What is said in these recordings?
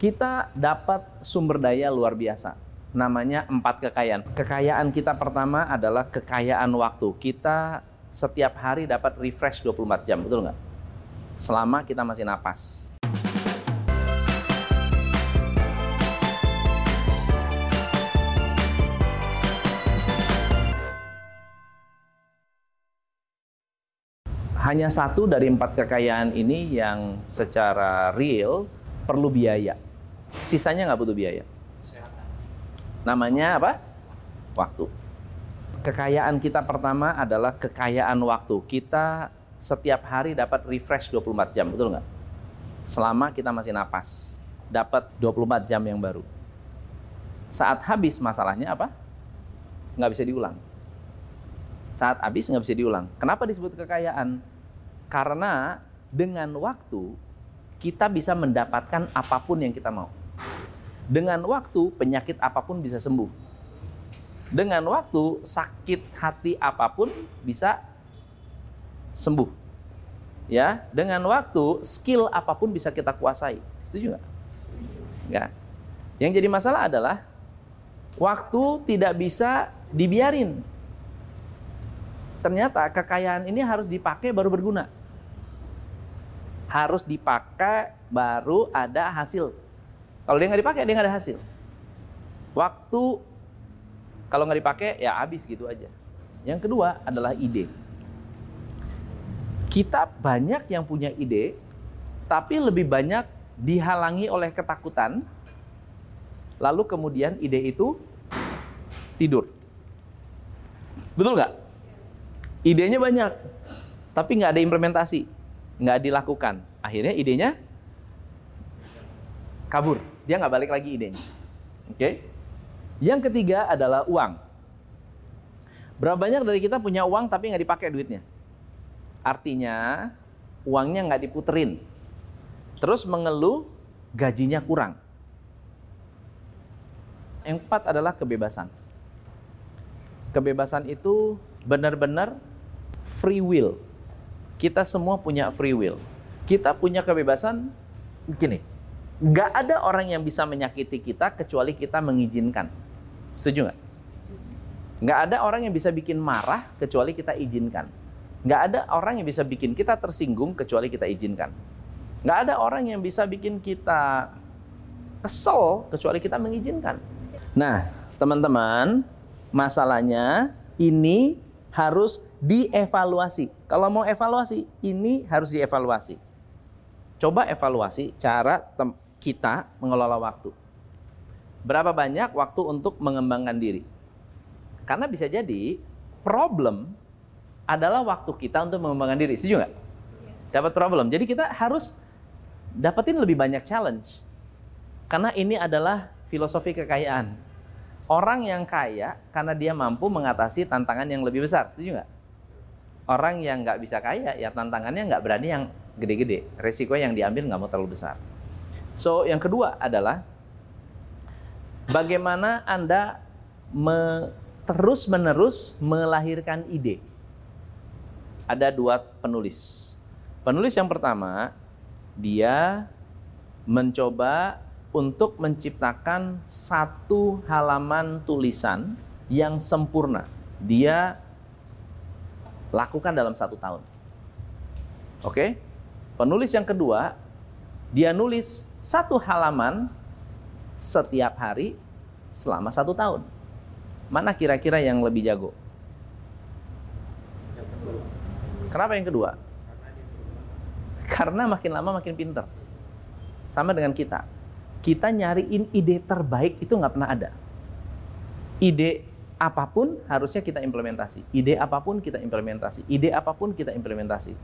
kita dapat sumber daya luar biasa. Namanya empat kekayaan. Kekayaan kita pertama adalah kekayaan waktu. Kita setiap hari dapat refresh 24 jam, betul nggak? Selama kita masih napas. Hanya satu dari empat kekayaan ini yang secara real perlu biaya. Sisanya nggak butuh biaya. Namanya apa? Waktu. Kekayaan kita pertama adalah kekayaan waktu. Kita setiap hari dapat refresh 24 jam, betul nggak? Selama kita masih napas, dapat 24 jam yang baru. Saat habis masalahnya apa? Nggak bisa diulang. Saat habis nggak bisa diulang. Kenapa disebut kekayaan? Karena dengan waktu kita bisa mendapatkan apa pun yang kita mau. Dengan waktu, penyakit apa pun bisa sembuh. Dengan waktu, sakit hati apa pun bisa sembuh. Ya, dengan waktu, skill apa pun bisa kita kuasai. Setuju nggak? Nggak. Yang jadi masalah adalah waktu tidak bisa dibiarin. Ternyata kekayaan ini harus dipakai baru berguna harus dipakai baru ada hasil. Kalau dia nggak dipakai, dia nggak ada hasil. Waktu kalau nggak dipakai, ya habis gitu aja. Yang kedua adalah ide. Kita banyak yang punya ide, tapi lebih banyak dihalangi oleh ketakutan, lalu kemudian ide itu tidur. Betul nggak? Idenya banyak, tapi nggak ada implementasi nggak dilakukan. Akhirnya idenya kabur. Dia nggak balik lagi idenya. Oke. Okay? Yang ketiga adalah uang. Berapa banyak dari kita punya uang tapi nggak dipakai duitnya? Artinya uangnya nggak diputerin. Terus mengeluh gajinya kurang. Yang empat adalah kebebasan. Kebebasan itu benar-benar free will kita semua punya free will. Kita punya kebebasan gini. Nggak ada orang yang bisa menyakiti kita kecuali kita mengizinkan. Setuju nggak? Nggak ada orang yang bisa bikin marah kecuali kita izinkan. Nggak ada orang yang bisa bikin kita tersinggung kecuali kita izinkan. Nggak ada orang yang bisa bikin kita kesel kecuali kita mengizinkan. Nah, teman-teman, masalahnya ini harus dievaluasi. Kalau mau evaluasi, ini harus dievaluasi. Coba evaluasi cara kita mengelola waktu. Berapa banyak waktu untuk mengembangkan diri? Karena bisa jadi problem adalah waktu kita untuk mengembangkan diri. Setuju nggak? Dapat problem. Jadi kita harus dapetin lebih banyak challenge. Karena ini adalah filosofi kekayaan. Orang yang kaya karena dia mampu mengatasi tantangan yang lebih besar. Setuju nggak? orang yang nggak bisa kaya ya tantangannya nggak berani yang gede-gede resiko yang diambil nggak mau terlalu besar so yang kedua adalah bagaimana anda me, terus menerus melahirkan ide ada dua penulis penulis yang pertama dia mencoba untuk menciptakan satu halaman tulisan yang sempurna dia lakukan dalam satu tahun. Oke? Penulis yang kedua, dia nulis satu halaman setiap hari selama satu tahun. Mana kira-kira yang lebih jago? Kenapa yang kedua? Karena makin lama makin pinter. Sama dengan kita. Kita nyariin ide terbaik itu nggak pernah ada. Ide apa pun harusnya kita implementasi. Ide apa pun kita implementasi. Ide apa pun kita implementasi.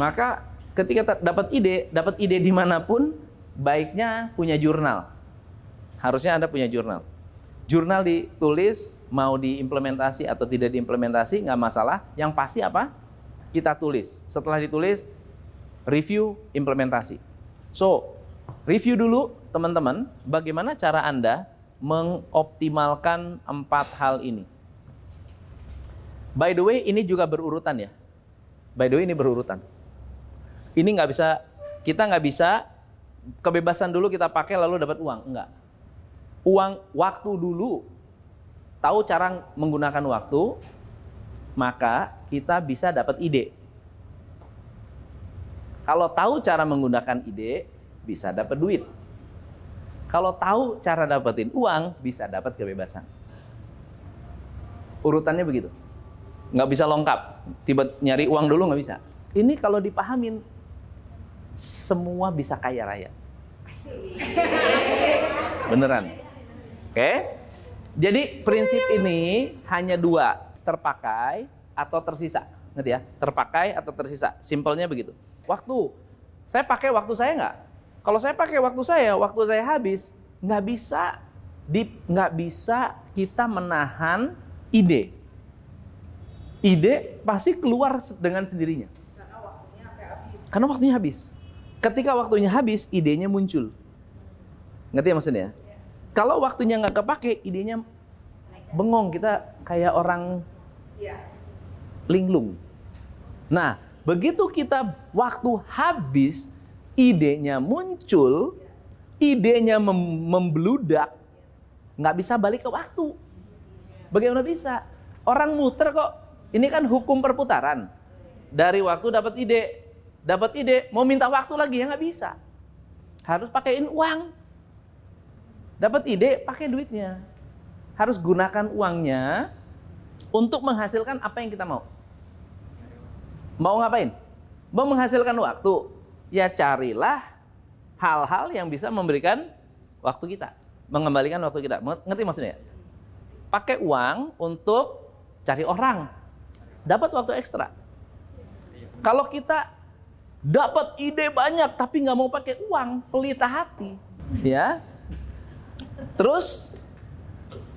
Maka ketika dapat ide, dapat ide di mana pun, baiknya punya jurnal. Harusnya Anda punya jurnal. Jurnal ditulis, mau diimplementasi atau tidak diimplementasi, nggak masalah. Yang pasti apa? Kita tulis. Setelah ditulis, review implementasi. So, review dulu teman-teman, bagaimana cara Anda mengoptimalkan empat hal ini. By the way, ini juga berurutan ya. By the way, ini berurutan. Ini nggak bisa, kita nggak bisa kebebasan dulu kita pakai lalu dapat uang. Enggak. Uang waktu dulu. Tahu cara menggunakan waktu, maka kita bisa dapat ide. Kalau tahu cara menggunakan ide, bisa dapat duit. Kalau tahu cara dapetin uang, bisa dapat kebebasan. Urutannya begitu. Nggak bisa lengkap. Tiba nyari uang dulu nggak bisa. Ini kalau dipahamin, semua bisa kaya raya. Beneran. Oke? Jadi prinsip ini hanya dua, terpakai atau tersisa. Ngerti ya? Terpakai atau tersisa. Simpelnya begitu. Waktu. Saya pakai waktu saya nggak? Kalau saya pakai waktu saya, waktu saya habis, nggak bisa di nggak bisa kita menahan ide. Ide pasti keluar dengan sendirinya. Karena waktunya habis. Karena waktunya habis. Ketika waktunya habis, idenya muncul. Ngerti ya maksudnya? Ya. Kalau waktunya nggak kepake, idenya bengong. Kita kayak orang ya. linglung. Nah, begitu kita waktu habis, idenya muncul, idenya mem membludak, nggak bisa balik ke waktu. Bagaimana bisa? Orang muter kok. Ini kan hukum perputaran. Dari waktu dapat ide, dapat ide, mau minta waktu lagi ya nggak bisa. Harus pakaiin uang. Dapat ide, pakai duitnya. Harus gunakan uangnya untuk menghasilkan apa yang kita mau. Mau ngapain? Mau menghasilkan waktu ya carilah hal-hal yang bisa memberikan waktu kita, mengembalikan waktu kita. Ngerti maksudnya? Pakai uang untuk cari orang, dapat waktu ekstra. Kalau kita dapat ide banyak tapi nggak mau pakai uang, pelita hati, ya. Terus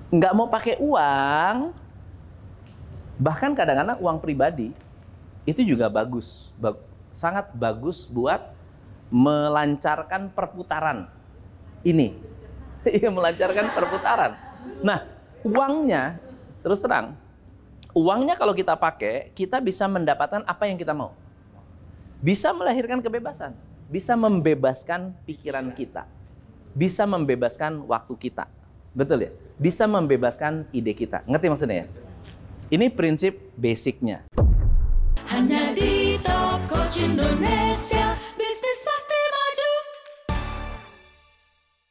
nggak mau pakai uang, bahkan kadang-kadang uang pribadi itu juga bagus sangat bagus buat melancarkan perputaran ini. Iya, melancarkan perputaran. Nah, uangnya terus terang, uangnya kalau kita pakai, kita bisa mendapatkan apa yang kita mau. Bisa melahirkan kebebasan, bisa membebaskan pikiran kita, bisa membebaskan waktu kita. Betul ya? Bisa membebaskan ide kita. Ngerti maksudnya ya? Ini prinsip basicnya. Hanya di Top Coach Indonesia.